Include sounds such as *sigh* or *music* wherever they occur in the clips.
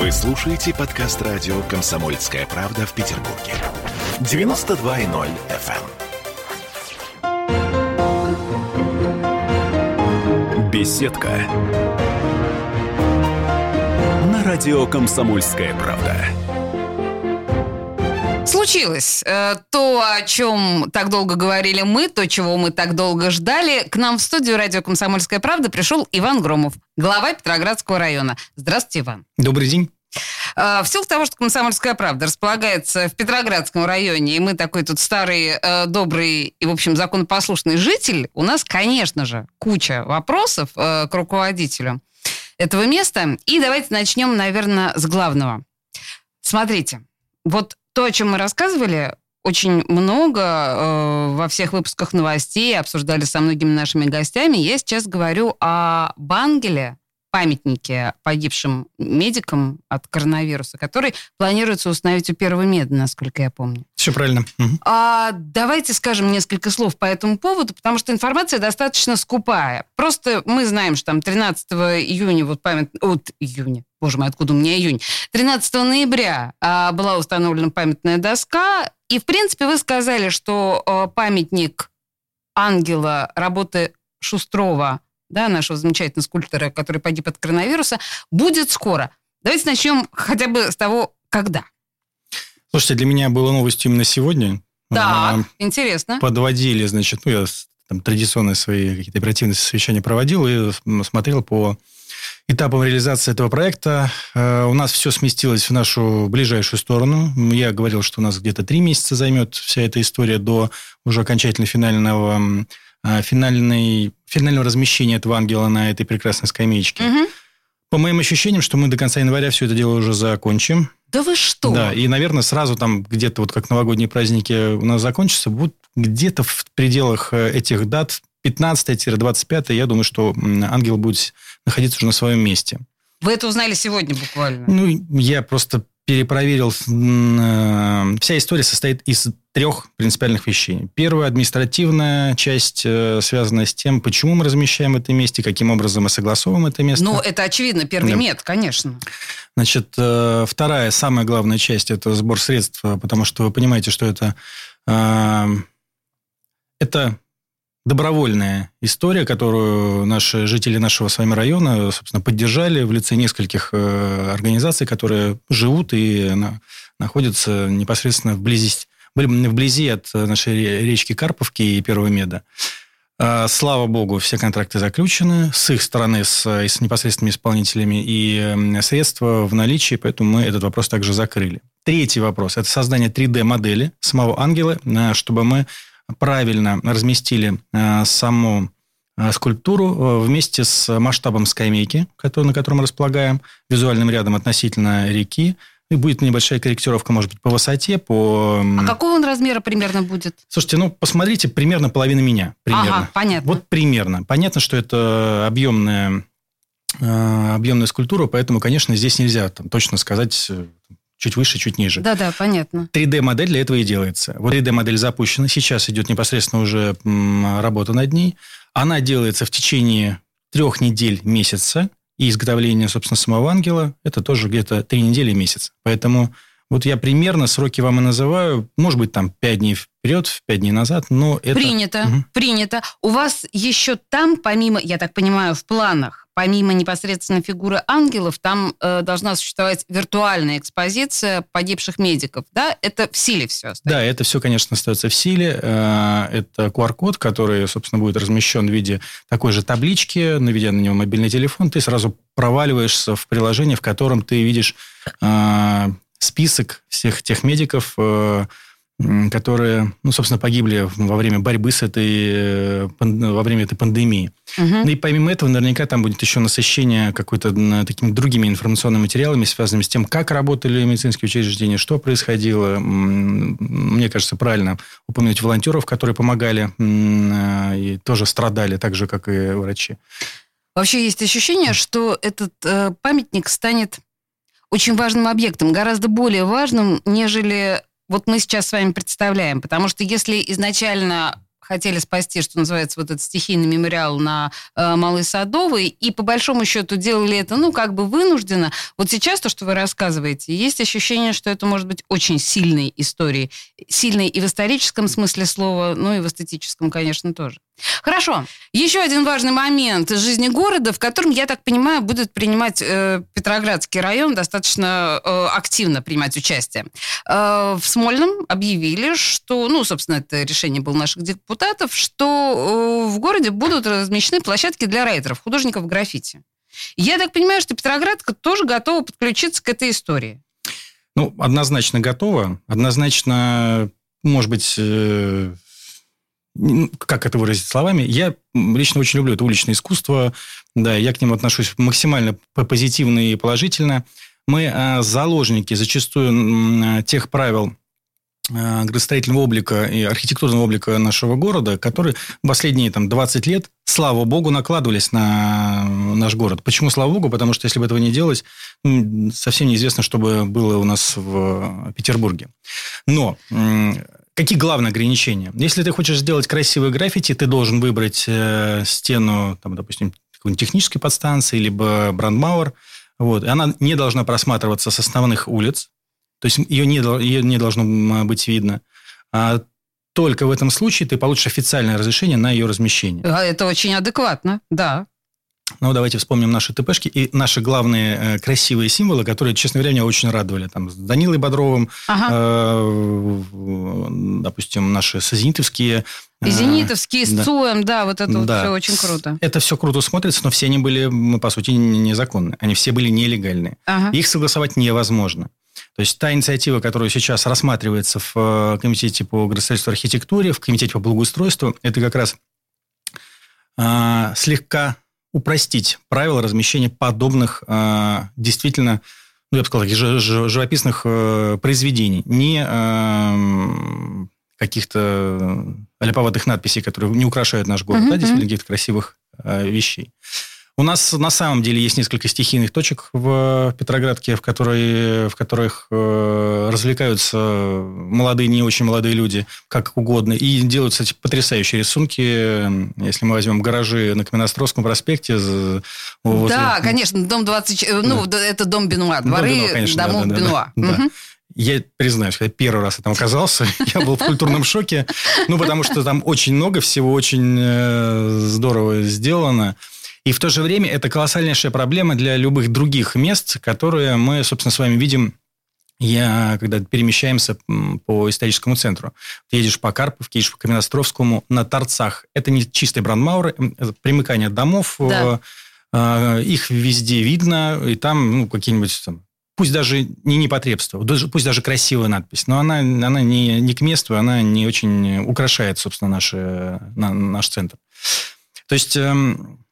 Вы слушаете подкаст радио «Комсомольская правда» в Петербурге. 92.0 FM. эм. Беседка. На радио «Комсомольская правда». Случилось э, то, о чем так долго говорили мы, то, чего мы так долго ждали. К нам в студию радио «Комсомольская правда» пришел Иван Громов, глава Петроградского района. Здравствуйте, Иван. Добрый день. Э, в силу того, что «Комсомольская правда» располагается в Петроградском районе, и мы такой тут старый, э, добрый и, в общем, законопослушный житель, у нас, конечно же, куча вопросов э, к руководителю этого места. И давайте начнем, наверное, с главного. Смотрите, вот то, о чем мы рассказывали, очень много э, во всех выпусках новостей, обсуждали со многими нашими гостями. Я сейчас говорю о Бангеле, памятнике погибшим медикам от коронавируса, который планируется установить у первого меда, насколько я помню. Все правильно. Угу. А, давайте скажем несколько слов по этому поводу, потому что информация достаточно скупая. Просто мы знаем, что там 13 июня, вот память... от июня, боже мой, откуда у меня июнь? 13 ноября а, была установлена памятная доска, и, в принципе, вы сказали, что а, памятник ангела работы Шустрова да, нашего замечательного скульптора, который погиб от коронавируса, будет скоро. Давайте начнем хотя бы с того, когда. Слушайте, для меня было новостью именно сегодня. Да, а, интересно. Подводили, значит, ну, я там традиционные свои какие-то оперативные совещания проводил и смотрел по этапам реализации этого проекта. Э, у нас все сместилось в нашу ближайшую сторону. Я говорил, что у нас где-то три месяца займет вся эта история до уже окончательно финального а, финальной, финального размещения этого ангела на этой прекрасной скамеечке. Угу. По моим ощущениям, что мы до конца января все это дело уже закончим. Да вы что? Да, и, наверное, сразу там где-то вот как новогодние праздники у нас закончатся, будут где-то в пределах э, этих дат 15-25, я думаю, что ангел будет находиться уже на своем месте. Вы это узнали сегодня буквально? Ну, я просто перепроверил. Э, вся история состоит из трех принципиальных вещей. Первая административная часть э, связана с тем, почему мы размещаем это месте, каким образом мы согласовываем это место. Ну, это очевидно, первый да. мед, конечно. Значит, э, вторая, самая главная часть – это сбор средств, потому что вы понимаете, что это, это добровольная история, которую наши жители нашего с вами района, собственно, поддержали в лице нескольких э, организаций, которые живут и находятся непосредственно вблизи, вблизи от нашей речки Карповки и Первого Меда. А, слава богу, все контракты заключены с их стороны, с, с непосредственными исполнителями, и средства в наличии, поэтому мы этот вопрос также закрыли. Третий вопрос – это создание 3D-модели самого ангела, чтобы мы правильно разместили э, саму э, скульптуру э, вместе с масштабом скамейки, который, на котором мы располагаем, визуальным рядом относительно реки. И будет небольшая корректировка, может быть, по высоте, по... А какого он размера примерно будет? Слушайте, ну, посмотрите, примерно половина меня. Примерно. Ага, понятно. Вот примерно. Понятно, что это объемная, объемная скульптура, поэтому, конечно, здесь нельзя там, точно сказать чуть выше, чуть ниже. Да-да, понятно. 3D-модель для этого и делается. Вот 3D-модель запущена, сейчас идет непосредственно уже работа над ней. Она делается в течение трех недель месяца, и изготовление, собственно, самого ангела – это тоже где-то три недели месяц. Поэтому вот я примерно сроки вам и называю. Может быть, там пять дней вперед, пять дней назад, но это... Принято, угу. принято. У вас еще там, помимо, я так понимаю, в планах, помимо непосредственно фигуры ангелов, там э, должна существовать виртуальная экспозиция погибших медиков, да? Это в силе все остается? Да, это все, конечно, остается в силе. Э, это QR-код, который, собственно, будет размещен в виде такой же таблички, наведя на него мобильный телефон, ты сразу проваливаешься в приложение, в котором ты видишь э, список всех тех медиков, э, которые, ну, собственно, погибли во время борьбы с этой, э, во время этой пандемии. Угу. Ну и помимо этого, наверняка там будет еще насыщение какой-то такими другими информационными материалами, связанными с тем, как работали медицинские учреждения, что происходило. Мне кажется, правильно упомянуть волонтеров, которые помогали э, и тоже страдали, так же, как и врачи. Вообще есть ощущение, что этот памятник станет очень важным объектом, гораздо более важным, нежели вот мы сейчас с вами представляем. Потому что если изначально хотели спасти, что называется, вот этот стихийный мемориал на э, Малой Садовой, и по большому счету делали это, ну, как бы вынужденно. Вот сейчас то, что вы рассказываете, есть ощущение, что это может быть очень сильной историей. Сильной и в историческом смысле слова, ну и в эстетическом, конечно, тоже. Хорошо. Еще один важный момент из жизни города, в котором, я так понимаю, будет принимать э, Петроградский район достаточно э, активно принимать участие. Э, в Смольном объявили, что, ну, собственно, это решение было наших депутатов, что э, в городе будут размещены площадки для рейтеров, художников граффити. Я так понимаю, что Петроградка тоже готова подключиться к этой истории. Ну, однозначно готова. Однозначно, может быть, э, как это выразить словами, я лично очень люблю это уличное искусство, да, я к нему отношусь максимально позитивно и положительно. Мы а, заложники зачастую тех правил а, градостроительного облика и архитектурного облика нашего города, которые последние там, 20 лет, слава богу, накладывались на наш город. Почему слава богу? Потому что если бы этого не делалось, совсем неизвестно, что бы было у нас в Петербурге. Но Какие главные ограничения? Если ты хочешь сделать красивые граффити, ты должен выбрать э, стену, там, допустим, какой-нибудь технической подстанции, либо брандмауэр. Вот. И она не должна просматриваться с основных улиц. То есть ее не, ее не должно быть видно. А только в этом случае ты получишь официальное разрешение на ее размещение. Это очень адекватно, да. Ну, давайте вспомним наши ТПшки и наши главные э, красивые символы, которые, честно говоря, меня очень радовали. Там с Данилой Бодровым, ага. э, допустим, наши созенитовские. И зенитовские, с да. ЦУМ, да, вот это да. вот все очень круто. Это все круто смотрится, но все они были, по сути, незаконны. Они все были нелегальные. Ага. Их согласовать невозможно. То есть та инициатива, которая сейчас рассматривается в э, Комитете по градостроительству и архитектуре, в Комитете по благоустройству, это как раз э, слегка упростить правила размещения подобных э, действительно, ну, я бы сказал, живописных э, произведений. Не э, каких-то ляповатых надписей, которые не украшают наш город, mm-hmm. да, действительно каких-то красивых э, вещей. У нас на самом деле есть несколько стихийных точек в Петроградке, в, которые, в которых э, развлекаются молодые, не очень молодые люди, как угодно, и делают, кстати, потрясающие рисунки. Если мы возьмем гаражи на Каменостровском проспекте. Возле... Да, конечно, дом 20... Э, ну, да. это дом Бенуа, дворы дом Бенуа, конечно, домов да, да, Бенуа. Да, угу. Я признаюсь, когда первый раз я там оказался, *laughs* я был в культурном шоке. Ну, потому что там очень много всего, очень э, здорово сделано. И в то же время это колоссальнейшая проблема для любых других мест, которые мы, собственно, с вами видим я, когда перемещаемся по историческому центру, ты едешь по Карповке, едешь по Каменостровскому, на торцах. Это не чистый брандмауэр, примыкание домов, да. Э, их везде видно, и там ну, какие-нибудь там, пусть даже не непотребство, пусть даже красивая надпись, но она, она не, не к месту, она не очень украшает, собственно, наш, на, наш центр. То есть эм,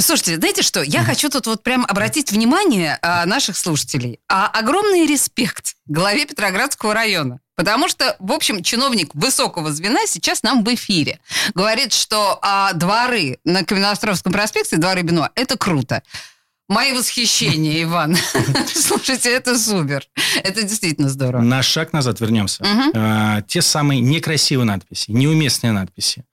Слушайте, знаете что? Я хочу тут вот прям обратить внимание а, наших слушателей. А, огромный респект главе Петроградского района. Потому что, в общем, чиновник высокого звена сейчас нам в эфире. Говорит, что а, дворы на Каменноостровском проспекте, дворы Бенуа, это круто. Мои восхищения, *laughs* Иван. *laughs* Слушайте, это супер. Это действительно здорово. На шаг назад вернемся. Угу. А, те самые некрасивые надписи, неуместные надписи.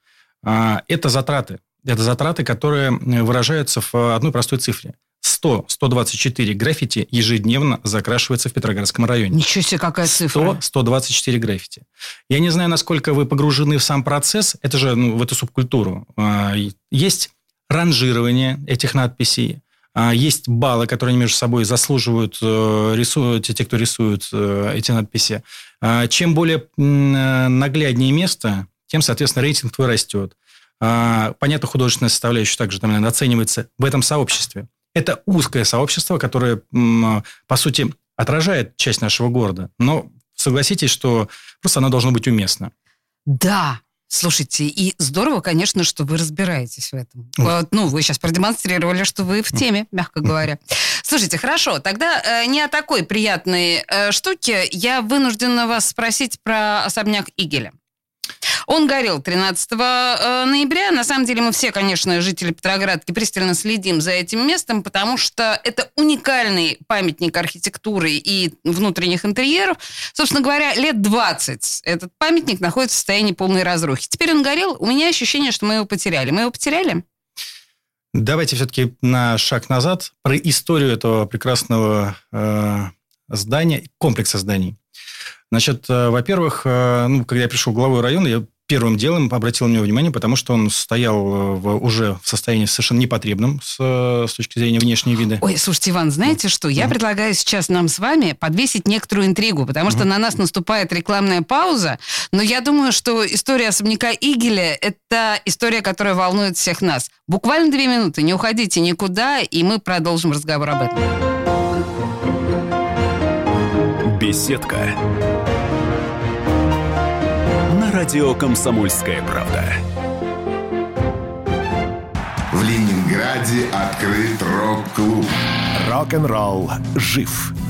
А, это затраты. Это затраты, которые выражаются в одной простой цифре. 100-124 граффити ежедневно закрашивается в Петроградском районе. Ничего себе, какая цифра. 100-124 граффити. Я не знаю, насколько вы погружены в сам процесс, это же ну, в эту субкультуру. А, есть ранжирование этих надписей, а, есть баллы, которые между собой заслуживают, э, рисуют, те, кто рисуют э, эти надписи. А, чем более нагляднее место, тем, соответственно, рейтинг твой растет. А, понятно, художественная составляющая также там, наверное, оценивается в этом сообществе. Это узкое сообщество, которое, по сути, отражает часть нашего города. Но согласитесь, что просто оно должно быть уместно. Да, Слушайте, и здорово, конечно, что вы разбираетесь в этом. Вот. Ну, вы сейчас продемонстрировали, что вы в теме, мягко говоря. Слушайте, хорошо, тогда э, не о такой приятной э, штуке. Я вынуждена вас спросить про особняк Игеля. Он горел 13 э, ноября. На самом деле мы все, конечно, жители Петроградки пристально следим за этим местом, потому что это уникальный памятник архитектуры и внутренних интерьеров. Собственно говоря, лет 20 этот памятник находится в состоянии полной разрухи. Теперь он горел. У меня ощущение, что мы его потеряли. Мы его потеряли? Давайте все-таки на шаг назад про историю этого прекрасного э, здания, комплекса зданий. Значит, э, во-первых, э, ну, когда я пришел главой района, я первым делом обратил на него внимание, потому что он стоял э, в, уже в состоянии совершенно непотребном с, с точки зрения внешней вида. Ой, слушайте, Иван, знаете что? Я mm предлагаю сейчас нам с вами подвесить некоторую интригу, потому что mm на нас наступает рекламная пауза, но я думаю, что история особняка Игеля – это история, которая волнует всех нас. Буквально две минуты, не уходите никуда, и мы продолжим разговор об этом. Беседка радио «Комсомольская правда». В Ленинграде открыт рок-клуб. Рок-н-ролл жив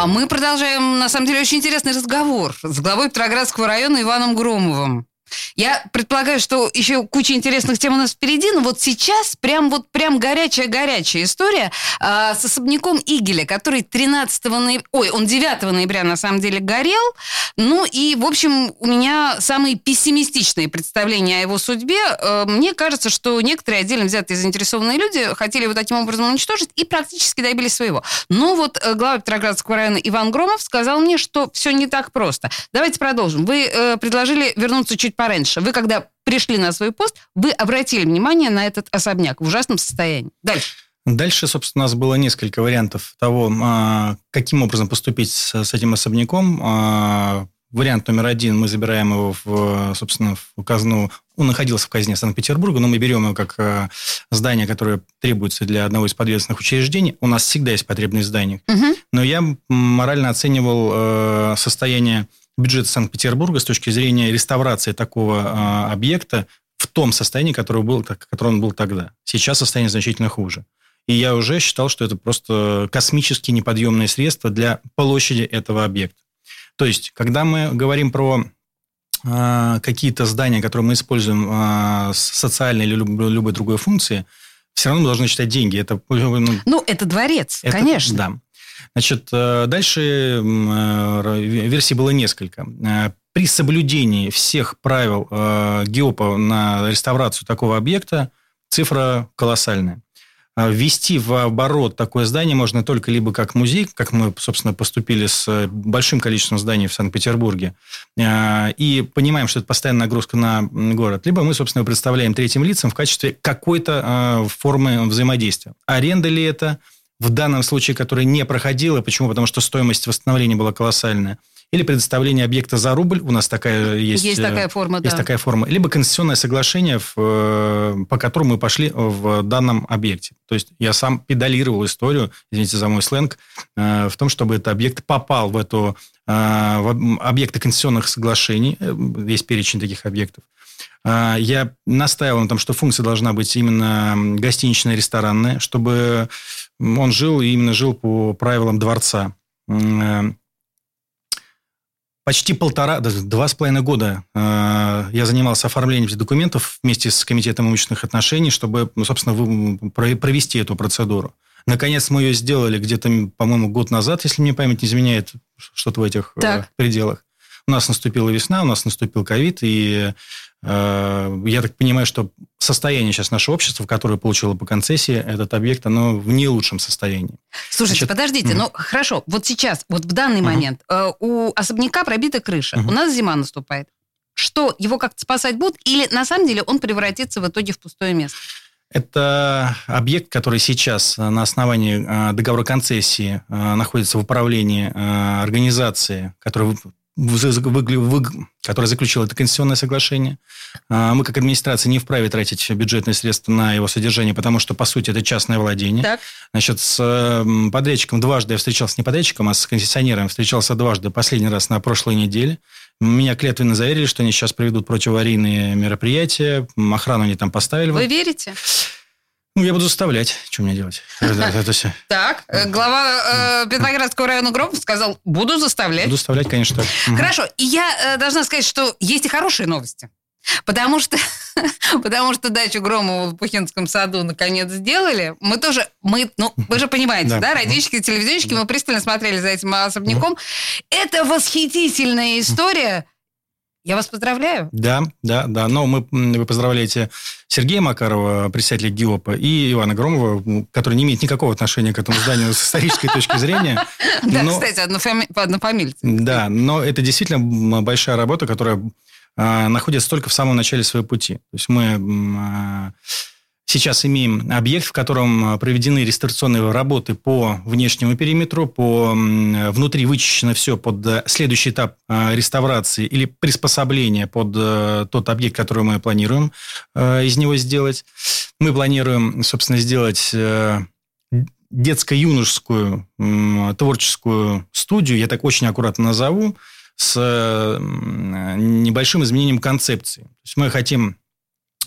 А мы продолжаем, на самом деле, очень интересный разговор с главой Петроградского района Иваном Громовым. Я предполагаю, что еще куча интересных тем у нас впереди, но вот сейчас прям вот прям горячая-горячая история э, с особняком Игеля, который 13 ноября, ой, он 9 ноября на самом деле горел. Ну и, в общем, у меня самые пессимистичные представления о его судьбе. Э, мне кажется, что некоторые отдельно взятые заинтересованные люди хотели его таким образом уничтожить и практически добились своего. Но вот э, глава Петроградского района Иван Громов сказал мне, что все не так просто. Давайте продолжим. Вы э, предложили вернуться чуть пораньше. Вы когда пришли на свой пост, вы обратили внимание на этот особняк в ужасном состоянии. Дальше. Дальше, собственно, у нас было несколько вариантов того, а, каким образом поступить с этим особняком. А, вариант номер один, мы забираем его, в, собственно, в казну. Он находился в казне Санкт-Петербурга, но мы берем его как а, здание, которое требуется для одного из подведомственных учреждений. У нас всегда есть потребность в зданиях. Угу. Но я морально оценивал состояние бюджета Санкт-Петербурга с точки зрения реставрации такого а, объекта в том состоянии, которое был, которое он был тогда. Сейчас состояние значительно хуже. И я уже считал, что это просто космически неподъемные средства для площади этого объекта. То есть, когда мы говорим про э, какие-то здания, которые мы используем э, с социальной или любой, любой другой функции, все равно мы должны считать деньги. Это, *laughs* ну, ну это дворец, это, конечно. Да. Значит, э, дальше э, версий было несколько. Э, при соблюдении всех правил ГИОПа на реставрацию такого объекта цифра колоссальная. Ввести в оборот такое здание можно только либо как музей, как мы, собственно, поступили с большим количеством зданий в Санкт-Петербурге, и понимаем, что это постоянная нагрузка на город, либо мы, собственно, представляем третьим лицам в качестве какой-то формы взаимодействия. Аренда ли это, в данном случае, которая не проходила. Почему? Потому что стоимость восстановления была колоссальная. Или предоставление объекта за рубль, у нас такая есть. Есть такая форма, есть да. такая форма. Либо конституционное соглашение, в, э, по которому мы пошли в данном объекте. То есть я сам педалировал историю, извините за мой сленг, э, в том, чтобы этот объект попал в эту э, в объекты конституционных соглашений. Есть перечень таких объектов. Я настаивал на том, что функция должна быть именно гостиничная, ресторанная, чтобы он жил и именно жил по правилам дворца. Э, почти полтора, два с половиной года э, я занимался оформлением документов вместе с Комитетом имущественных отношений, чтобы, ну, собственно, провести эту процедуру. Наконец мы ее сделали где-то, по-моему, год назад, если мне память не изменяет, что-то в этих э, так. пределах. У нас наступила весна, у нас наступил ковид, и я так понимаю, что состояние сейчас нашего общества, которое получило по концессии этот объект, оно в не лучшем состоянии. Слушайте, Значит, подождите, мгм. ну хорошо, вот сейчас, вот в данный момент э, у особняка пробита крыша, Мгм. у нас зима наступает. Что, его как-то спасать будут? Или на самом деле он превратится в итоге в пустое место? Это объект, который сейчас э, на основании э, договора концессии э, находится в управлении э, организации, которая, которая заключила это конституционное соглашение. Э, Мы, как администрация, не вправе тратить бюджетные средства на его содержание, потому что, по сути, это частное владение. Так. Значит, с э, подрядчиком дважды я встречался, не подрядчиком, а с концессионером встречался дважды, последний раз на прошлой неделе. Меня клятвенно заверили, что они сейчас проведут противоаварийные мероприятия, охрану они там поставили. Вы верите? Ну, я буду заставлять. Что мне делать? *laughs* Это. Так, э, глава э, Петроградского района Громов сказал, буду заставлять. Буду заставлять, конечно, так. Хорошо, и я э, должна сказать, что есть и хорошие новости. Потому что, *laughs* потому что дачу Громова в Пухинском саду наконец сделали. Мы тоже, мы, ну, вы же понимаете, да, Да. радищики, телевизионщики, мы пристально смотрели за этим особняком. Это восхитительная история. Я вас поздравляю. Да, да, да. Но мы, вы поздравляете Сергея Макарова, председателя ГИОПа, и Ивана Громова, который не имеет никакого отношения к этому зданию с исторической точки зрения. *laughs* Да, кстати, однофами- по однофамильцу. Да, но это действительно большая работа, которая а, находится только в самом начале своего пути. То есть мы а, сейчас имеем объект, в котором а, проведены реставрационные работы по внешнему периметру, по м, внутри вычищено все под э, следующий этап реставрации или приспособления под э, тот объект, который мы планируем э, из него сделать. Мы планируем, собственно, сделать э, детско-юношескую творческую студию, я так очень аккуратно назову, с небольшим изменением концепции. То есть мы хотим э,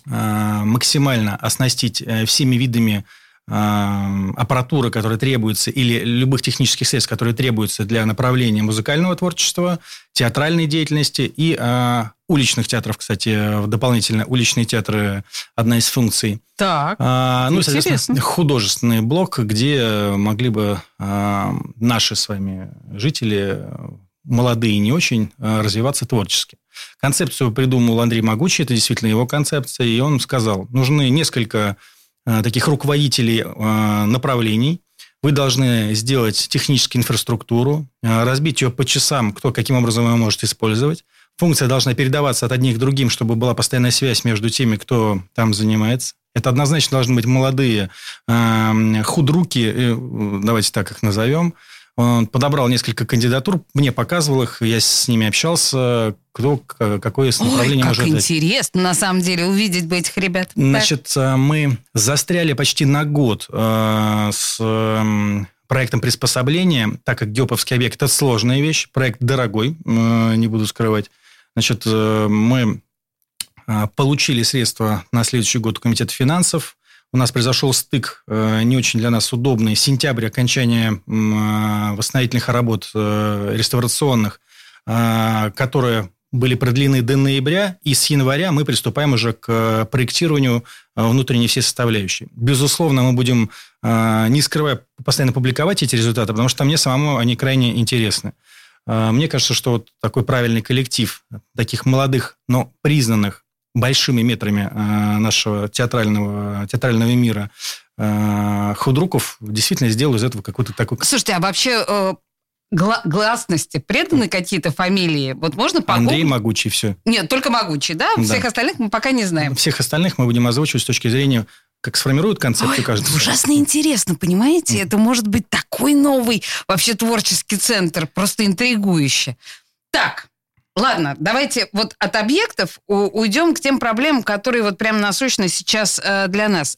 максимально оснастить э, всеми видами э, аппаратуры, которая требуется, или любых технических средств, которые требуются для направления музыкального творчества, театральной деятельности и э, уличных театров, кстати, дополнительно уличные театры одна из функций. Так. А, ну, Интересно. соответственно, художественный блок, где могли бы а, наши с вами жители, э, молодые и не очень, развиваться творчески. Концепцию придумал Андрей Могучий, это действительно его концепция, и он сказал, нужны несколько а, таких руководителей а, направлений, вы должны сделать техническую инфраструктуру, а, разбить ее по часам, кто каким образом ее может использовать. Функция должна передаваться от одних к другим, чтобы была постоянная связь между теми, кто там занимается. Это однозначно должны быть молодые э, худруки, э, давайте так их назовем. Он подобрал несколько кандидатур, мне показывал их, я с ними общался, кто какое направление Ой, как может... интересно, на самом деле, увидеть бы этих ребят. Значит, э, мы застряли почти на год э, с э, проектом приспособления, так как Геоповский объект – это сложная вещь, проект дорогой, э, не буду скрывать. Значит, э, мы э, получили средства на следующий год у Комитета финансов. У нас произошел стык э, не очень для нас удобный. Сентябрь, окончание э, восстановительных работ э, реставрационных, которые были продлены до ноября, и с января мы приступаем уже к проектированию внутренней всей составляющей. Безусловно, мы будем, не скрывая, постоянно публиковать эти результаты, потому что мне самому они крайне интересны. Мне кажется, что вот такой правильный коллектив таких молодых, но признанных большими метрами э, нашего театрального, театрального мира э, худруков действительно сделал из этого какой-то такой... Слушайте, а вообще э, гла- гласности преданы какие-то фамилии? Вот можно по Андрей Могучий, все. Нет, только могучий, да? Да. Всех остальных мы пока не знаем. Всех остальных мы будем озвучивать с точки зрения, как сформируют концепцию Ой, каждый. ужасно интересно, понимаете? Это может быть такой новый вообще творческий центр, просто интригующе. Так, ладно, давайте вот от объектов уйдем к тем проблемам, которые вот прям насущны сейчас э, для нас.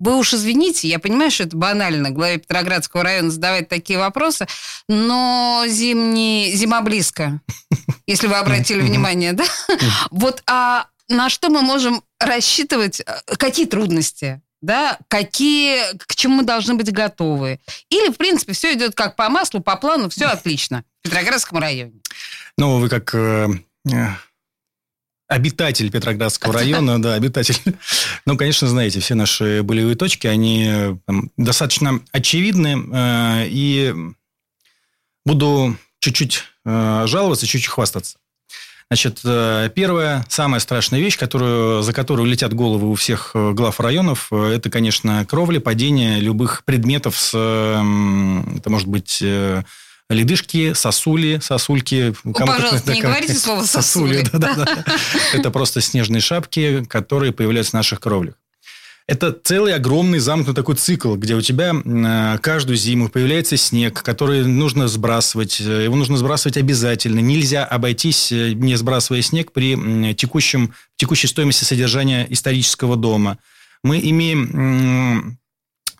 Вы уж извините, я понимаю, что это банально главе Петроградского района задавать такие вопросы, но зимний, зима близко, *laughs* если вы обратили внимание, да? Вот а на что мы можем рассчитывать, э, какие трудности, да, какие, к чему мы должны быть готовы? Или, в принципе, все идет как по маслу, по плану, все отлично в Петроградском районе. Ну, вы как э, э, обитатель Петроградского *laughs* района, да, обитатель. Ну, конечно, знаете, все наши болевые точки, они там, достаточно очевидны. э, И буду чуть-чуть э, жаловаться, чуть-чуть хвастаться. Значит, первая, самая страшная вещь, которую, за которую летят головы у всех глав районов, это, конечно, кровли, падение любых предметов с... Это может быть ледышки, сосули, сосульки. Кому как- Пожалуйста, не как- говорите слово «сосули». да-да-да. Это просто снежные шапки, которые появляются в наших кровлях. Это целый огромный замкнутый такой цикл, где у тебя э, каждую зиму появляется снег, который нужно сбрасывать. Его нужно сбрасывать обязательно. Нельзя обойтись, э, не сбрасывая снег при текущем, текущей стоимости содержания исторического дома. Мы имеем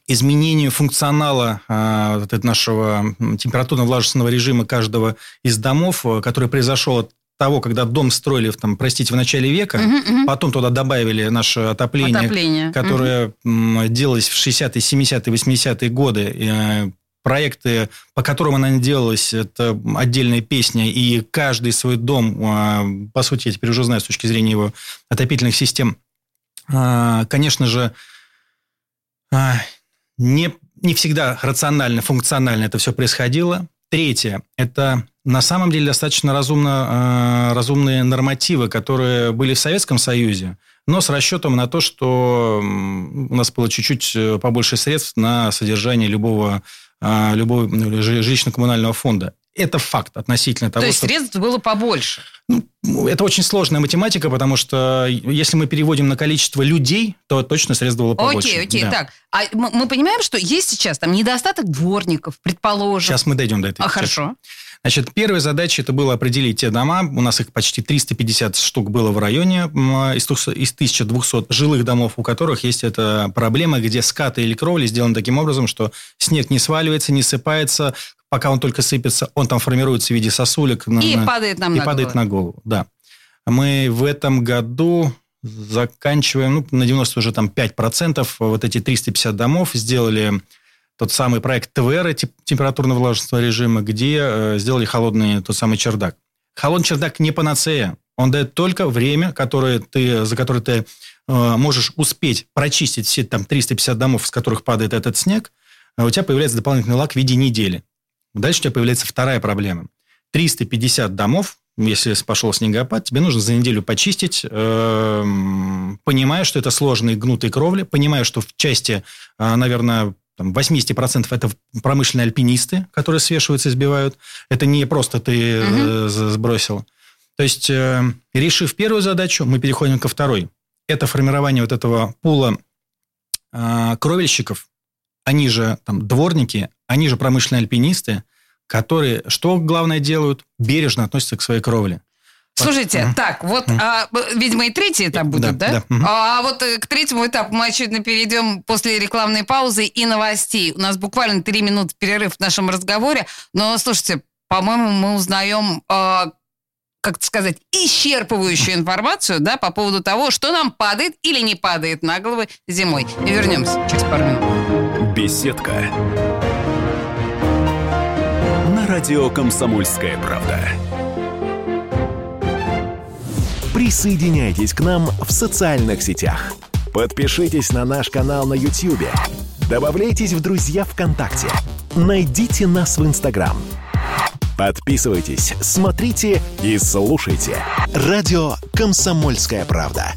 м, изменение функционала вот этого нашего температурно-влажностного режима каждого из домов, э, который произошел от того, когда дом строили, там, простите, в начале века, Мгм, мгм. потом туда добавили наше отопление, Отопление. которое м, делалось в 60-е, 70-е, 80-е годы. Э, проекты, по которым она делалась, это отдельная песня, и каждый свой дом, а, по сути, я теперь уже знаю с точки зрения его отопительных систем, а, конечно же, не, не всегда рационально, функционально это все происходило. Третье – это на самом деле достаточно разумно, э, разумные нормативы, которые были в Советском Союзе, но с расчетом на то, что у нас было чуть-чуть э, побольше средств на содержание любого, э, любого ну, жи- жилищно-коммунального фонда. Это факт относительно того, То есть что... средств было побольше. Ну, Это очень сложная математика, потому что если мы переводим на количество людей, то точно средств было побольше. Окей, окей. Да. Так, а мы, мы понимаем, что есть сейчас там недостаток дворников, предположим. Сейчас мы дойдем до этой А, хорошо. Значит, первая задача это было определить те дома. У нас их почти 350 штук было в районе м, из 200 из 1200 жилых домов, у которых есть эта проблема, где скаты или кровли сделаны таким образом, что снег не сваливается, не сыпается, пока он только сыпется, он там формируется в виде сосулек. на- И на- падает нам и на падает голову. на голову, да. Мы в этом году заканчиваем, ну, на 90 уже там 5% вот эти 350 домов сделали тот самый проект ТВР, температурно-влажностного режима, где э, сделали холодный тот самый чердак. Холодный чердак не панацея. Он дает только время, которое ты, за которое ты э, можешь успеть прочистить все там 350 домов, с которых падает этот снег, а у тебя появляется дополнительный лак в виде недели. Дальше у тебя появляется вторая проблема. 350 домов, если пошел снегопад, тебе нужно за неделю почистить, эм, понимая, что это сложные гнутые кровли, понимая, что в части, э, наверное, там, 80% это промышленные альпинисты, которые свешиваются и сбивают. Это не просто ты з- сбросил. То есть, э, решив первую задачу, мы переходим ко второй. Это формирование вот этого пула кровельщиков, они же там дворники, они же промышленные альпинисты, которые что главное делают? Бережно относятся к своей кровле. Слушайте, Мгм. так, вот, а, б- видимо, и третий этап будет, да? Да, да, мгм. А вот э, к третьему этапу мы очевидно перейдем после рекламной паузы и новостей. У нас буквально три минуты перерыв в нашем разговоре, но, слушайте, по-моему, мы узнаем, а, как это сказать, исчерпывающую информацию, да, по поводу того, что нам падает или не падает на головы зимой. И вернемся через пару минут. Беседка. На радио «Комсомольская правда». Присоединяйтесь к нам в социальных сетях. Подпишитесь на наш канал на YouTube. Добавляйтесь в друзья ВКонтакте. Найдите нас в Инстаграм. Подписывайтесь, смотрите и слушайте. Радио «Комсомольская правда».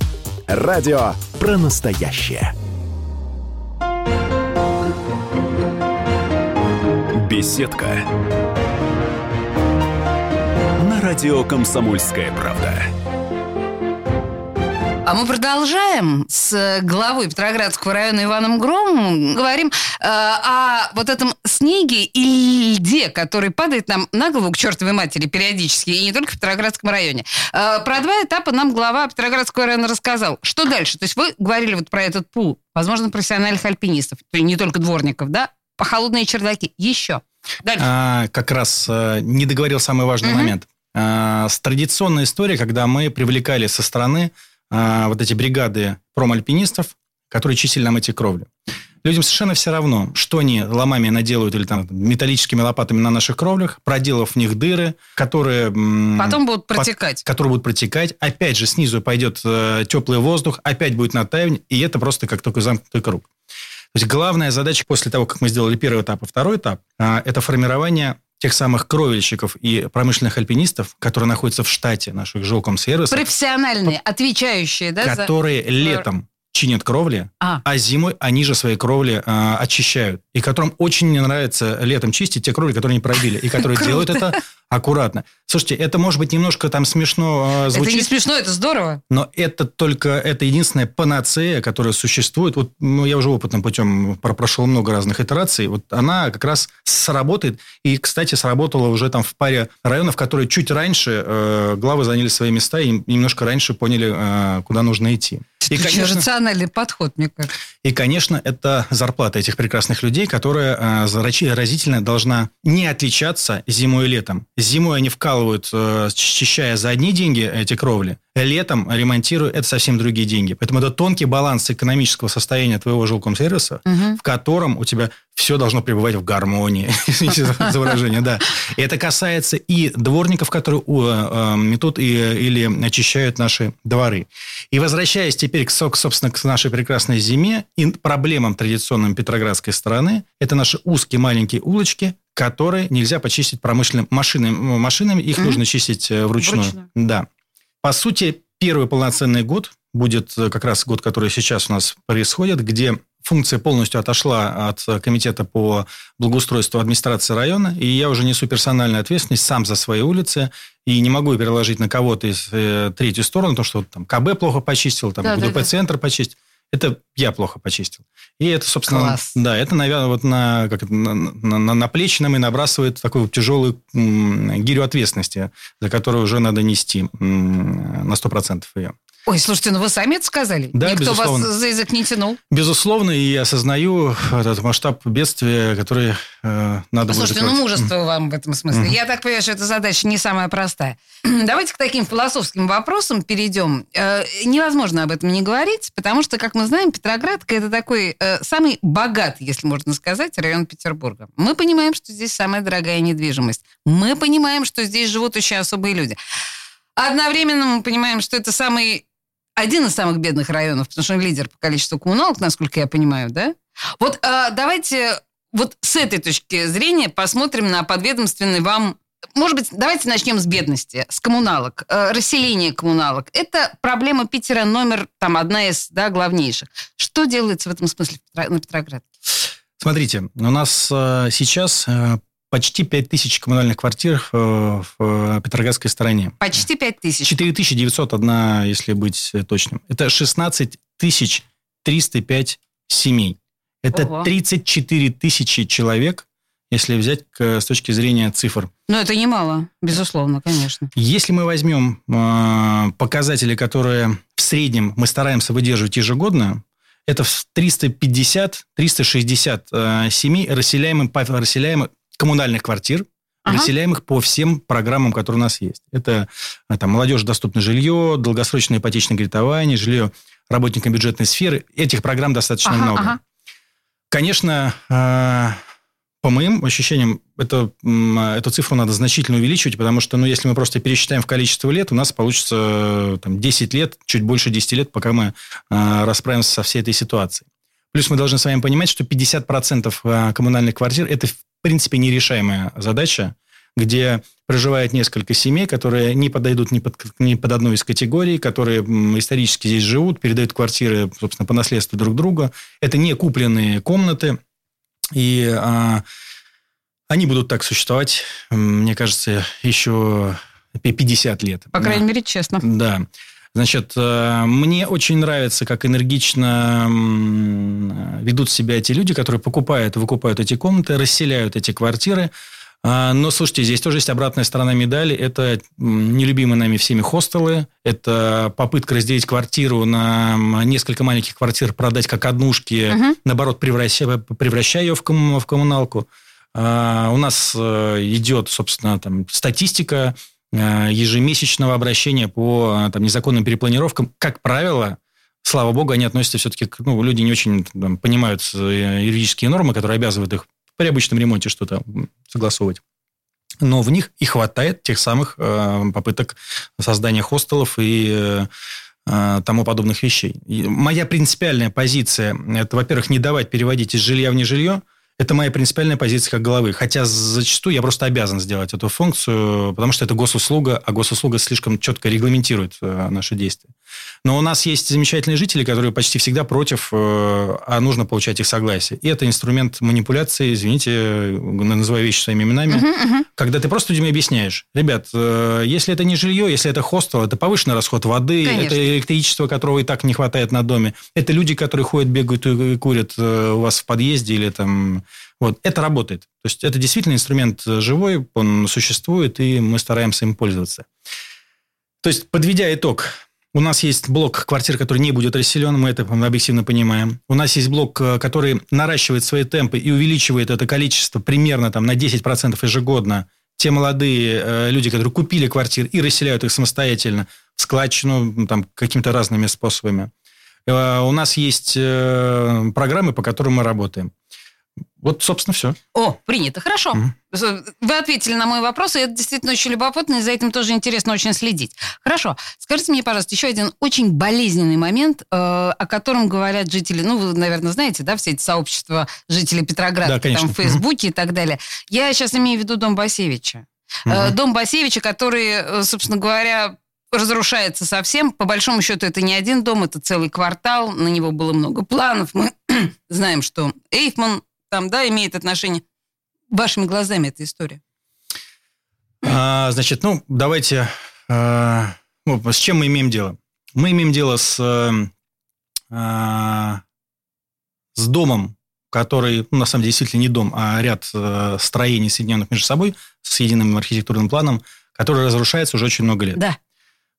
Радио про настоящее. Беседка. На радио «Комсомольская правда». А мы продолжаем с главой Петроградского района Иваном Громовым. Говорим э, о вот этом снеге и льде, который падает нам на голову к чертовой матери периодически, и не только в Петроградском районе. Э, про два этапа нам глава Петроградского района рассказал. Что дальше? То есть вы говорили вот про этот пул, возможно, профессиональных альпинистов, то есть не только дворников, да? По холодные чердаки. Еще. Дальше. А, как раз а, не договорил самый важный Мгм. момент. А, с традиционная история, когда мы привлекали со стороны а, вот эти бригады промальпинистов, которые чистили нам эти кровли. Людям совершенно все равно, что они ломами наделают или там металлическими лопатами на наших кровлях, проделав в них дыры, которые... Потом будут протекать. которые будут протекать. Опять же, снизу пойдет э, теплый воздух, опять будет натаивание, и это просто как такой замкнутый круг. То есть главная задача после того, как мы сделали первый этап и второй этап, а, это формирование тех самых кровельщиков и промышленных альпинистов, которые находятся в штате наших жилкомсервисов, Профессиональные, отвечающие, да? за- которые летом чинят кровли, А. а зимой они же свои кровли а, очищают. И которым очень не нравится летом чистить те кровли, которые не пробили, и которые делают это аккуратно. Слушайте, это может быть немножко там смешно а, Это не звучит, смешно, это здорово. но это только, это единственная панацея, которая существует. Вот ну, я уже опытным путем про- прошел много разных итераций. Вот она как раз сработает. И, кстати, сработала уже там в паре районов, которые чуть раньше э, главы заняли свои места и немножко раньше поняли, э, куда нужно идти. И, Это очень конечно, рациональный подход, мне кажется. и, конечно, это зарплата этих прекрасных людей, которая э, разительно должна не отличаться зимой и летом. Зимой они вкалывают, э, счищая за одни деньги эти кровли. Летом ремонтируя, это совсем другие деньги. Поэтому это тонкий баланс экономического состояния твоего жилкомсервиса, в котором у тебя все должно пребывать в гармонии. *laughs* Извините за *laughs* выражение, да. И это касается и дворников, которые у, э, э, метут и, или очищают наши дворы. И возвращаясь теперь, к, со- собственно, к нашей прекрасной зиме и проблемам традиционным петроградской стороны, это наши узкие маленькие улочки, которые нельзя почистить промышленными машинами. машинами их нужно чистить э, вручную. Вручную. Да. По сути, первый полноценный год будет э, как раз год, который сейчас у нас происходит, где функция полностью отошла от э, комитета по благоустройству администрации района, и я уже несу персональную ответственность сам за свои улицы, и не могу переложить на кого-то из э, третью сторону, то, что там КБ плохо почистил, там Да, да, да. УДП-центр почистил. Это я плохо почистил. И это, собственно, Класс. да, это, наверное, вот на, как на, на, на- на плечи нам и набрасывает такую тяжелую гирю ответственности, за которую уже надо нести на 100% ее. Ой, слушайте, ну вы сами это сказали. Да, Никто безусловно. вас за язык не тянул. Безусловно, и я осознаю этот масштаб бедствия, который э, надо будет Слушайте, ну закрыть. мужество вам в этом смысле. Я так понимаю, что эта задача не самая простая. *clears throat* Давайте к таким философским вопросам перейдем. Э, невозможно об этом не говорить, потому что, как мы знаем, Петроградка это такой э, самый богатый, если можно сказать, район Петербурга. Мы понимаем, что здесь самая дорогая недвижимость. Мы понимаем, что здесь живут очень особые люди. Одновременно мы понимаем, что это самый один из самых бедных районов, потому что он лидер по количеству коммуналок, насколько я понимаю, да? Вот а, давайте вот с этой точки зрения посмотрим на подведомственный вам... Может быть, давайте начнем с бедности, с коммуналок, э, расселение коммуналок. Это проблема Питера номер, там, одна из, да, главнейших. Что делается в этом смысле на Петроградке? Смотрите, у нас э, сейчас э, почти 5 тысяч коммунальных квартир в э, Петроградской стороне. Почти 5 тысяч. 4901, если быть э, точным. Это 16 тысяч 305 семей. Это Ого. 34 тысячи человек, если взять с точки зрения цифр. Но это немало, безусловно, конечно. Если мы возьмем э, показатели, которые в среднем мы стараемся выдерживать ежегодно, это в 350-360 э, семей, расселяемых, по- расселяемых коммунальных квартир, Ага. расселяемых по всем программам, которые у нас есть. Это э, там, молодежь доступное жилье, долгосрочное ипотечное кредитование, жилье работникам бюджетной сферы. Этих программ достаточно Ага, много. ага. Конечно, э, по моим ощущениям, это, эту цифру надо значительно увеличивать, потому что, ну, если мы просто пересчитаем в количество лет, у нас получится э, там, 10 лет, чуть больше 10 лет, пока мы расправимся со всей этой ситуацией. Плюс мы должны с вами понимать, что 50% э, коммунальных квартир – это, в принципе, нерешаемая задача, где проживает несколько семей, которые не подойдут ни под, ни под одну из категорий, которые исторически здесь живут, передают квартиры, собственно, по наследству друг друга. Это не купленные комнаты, и а, они будут так существовать, мне кажется, еще пи- 50 лет. По Да. крайней мере, честно. Да. Значит, э, мне очень нравится, как энергично м, ведут себя эти люди, которые покупают выкупают эти комнаты, расселяют эти квартиры. А, Но, слушайте, здесь тоже есть обратная сторона медали. Это нелюбимые нами всеми хостелы. Это попытка разделить квартиру на несколько маленьких квартир, продать как однушки, Мгм. наоборот, превращая, превращая ее в, ком- в коммуналку. А, У нас э, идет, собственно, там, статистика э, ежемесячного обращения по э, там, незаконным перепланировкам. Как правило, слава богу, они относятся все-таки к... Ну, люди не очень там, понимают э, юридические нормы, которые обязывают их при обычном ремонте что-то согласовывать. Но в них и хватает тех самых э, попыток создания хостелов и э, э, тому подобных вещей. И моя принципиальная позиция – это, во-первых, не давать переводить из жилья в нежилье. Это моя принципиальная позиция как главы. Хотя зачастую я просто обязан сделать эту функцию, потому что это госуслуга, а госуслуга слишком четко регламентирует э, наши действия. Но у нас есть замечательные жители, которые почти всегда против, э, а нужно получать их согласие. И это инструмент манипуляции, извините, называю вещи своими именами, uh-huh, uh-huh. когда ты просто людям объясняешь, ребят, э, если это не жилье, если это хостел, это повышенный расход воды, Конечно. это электричество, которого и так не хватает на доме, это люди, которые ходят, бегают и курят у вас в подъезде или там... Вот, это работает. То есть это действительно инструмент живой, он существует, и мы стараемся им пользоваться. То есть, подведя итог, у нас есть блок квартир, который не будет расселен, мы это объективно понимаем. У нас есть блок, э, который наращивает свои темпы и увеличивает это количество примерно там, на 10% ежегодно. Те молодые э, люди, которые купили квартиры и расселяют их самостоятельно в складчину там, какими-то разными способами. Э, у нас есть э, программы, по которым мы работаем. Вот, собственно, все. О, принято, хорошо. Угу. Вы ответили на мой вопрос, и это действительно очень любопытно, и за этим тоже интересно очень следить. Хорошо. Скажите мне, пожалуйста, еще один очень болезненный момент, э, о котором говорят жители, ну, вы, наверное, знаете, да, все эти сообщества жителей Петрограда, да, конечно. там, в Фейсбуке угу. и так далее. Я сейчас имею в виду дом Басевича. Э, дом Басевича, который, э, собственно говоря, разрушается совсем. По большому счету, это не один дом, это целый квартал. На него было много планов. Мы *clears throat* знаем, что Эйфман там, да, имеет отношение. Вашими глазами эта история. А, значит, ну, давайте... А, ну, с чем мы имеем дело? Мы имеем дело с, а, с домом, который, ну, на самом деле, действительно не дом, а ряд а, строений, соединенных между собой, с единым архитектурным планом, который разрушается уже очень много лет. Да.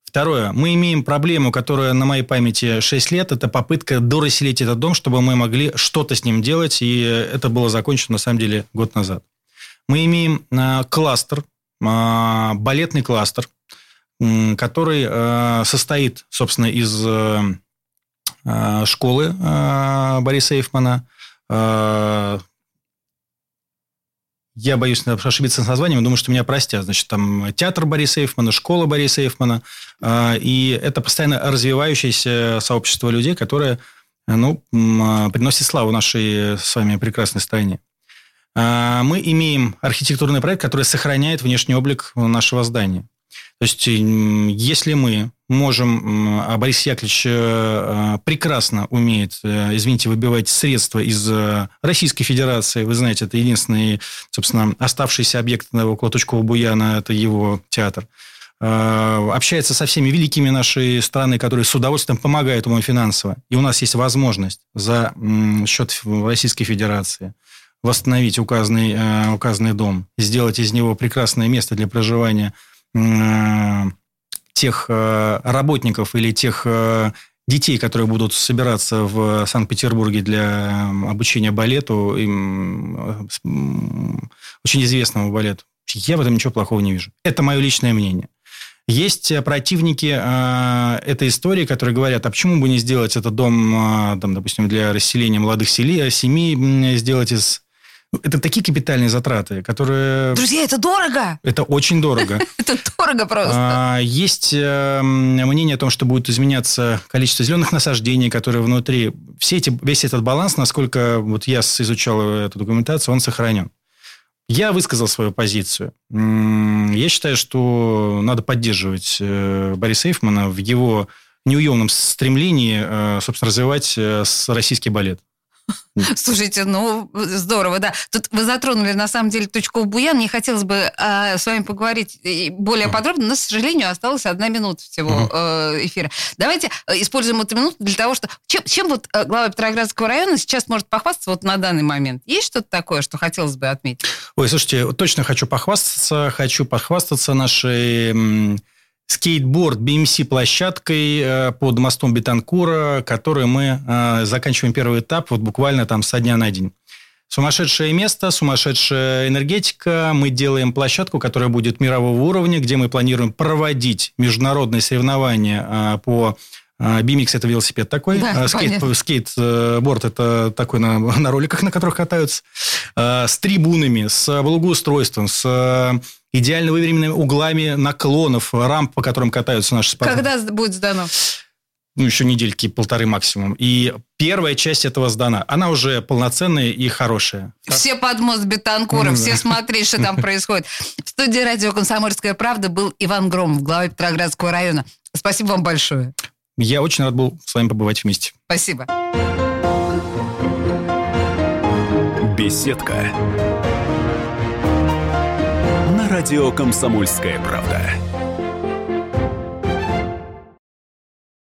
Второе. Мы имеем проблему, которая на моей памяти 6 лет. Это попытка дорасселить этот дом, чтобы мы могли что-то с ним делать. И это было закончено, на самом деле, год назад. Мы имеем э, кластер, э, балетный кластер, который э, состоит, собственно, из школы Бориса Эйфмана, я боюсь ошибиться с названием, думаю, что меня простят. Значит, там театр Бориса Эйфмана, школа Бориса Эйфмана. А, и это постоянно развивающееся сообщество людей, которое ну, а, приносит славу нашей с вами прекрасной стране. А, мы имеем архитектурный проект, который сохраняет внешний облик нашего здания. То есть, если мы можем, а Борис Яковлевич э, э, прекрасно умеет, э, извините, выбивать средства из Российской Федерации, вы знаете, это единственный, собственно, оставшийся объект около Тучкового Буяна, это его театр, общается со всеми великими нашей страны, которые с удовольствием помогают ему финансово. И у нас есть возможность за счет Российской Федерации восстановить указанный, указанный дом, сделать из него прекрасное место для проживания тех э, работников или тех э, детей, которые будут собираться в Санкт-Петербурге для обучения балету, им, э, очень известному балету, я в этом ничего плохого не вижу. Это мое личное мнение. Есть противники э, этой истории, которые говорят, а почему бы не сделать этот дом, э, там, допустим, для расселения молодых сели, семей, сделать из это такие капитальные затраты, которые... Друзья, это дорого! Это очень дорого. *laughs* Это дорого просто. А, есть э, мнение о том, что будет изменяться количество зеленых насаждений, которые внутри. Все эти, весь этот баланс, насколько вот я изучал эту документацию, он сохранен. Я высказал свою позицию. Я считаю, что надо поддерживать э, Бориса Эйфмана в его неуемном стремлении, э, собственно, развивать российский балет. Слушайте, ну, здорово, да. Тут вы затронули, на самом деле, точку буян. Мне хотелось бы э, с вами поговорить более подробно, но, к сожалению, осталась одна минута всего э, эфира. Давайте э, используем эту минуту для того, что... Чем, чем вот э, глава Петроградского района сейчас может похвастаться вот на данный момент? Есть что-то такое, что хотелось бы отметить? Ой, слушайте, точно хочу похвастаться. Хочу похвастаться нашей скейтборд BMC-площадкой э, под мостом Бетанкура, который мы э, заканчиваем первый этап вот буквально там со дня на день. Сумасшедшее место, сумасшедшая энергетика. Мы делаем площадку, которая будет мирового уровня, где мы планируем проводить международные соревнования э, по а, Бимикс это велосипед такой, да, а, скейт, скейтборд это такой на, *laughs* на роликах, на которых катаются, а, с трибунами, с благоустройством, с идеально выверенными углами наклонов, рамп, по которым катаются наши спортсмены. Когда будет сдано? ну, еще недельки, полторы максимум. И первая часть этого сдана, она уже полноценная и хорошая. Все под мост Бетанкура, все смотри, что там *laughs* происходит. В студии радио «Комсомольская правда» был Иван Громов, глава Петроградского района. Спасибо вам большое. Я очень рад был с вами побывать вместе. Спасибо. Беседка. На радио «Комсомольская правда».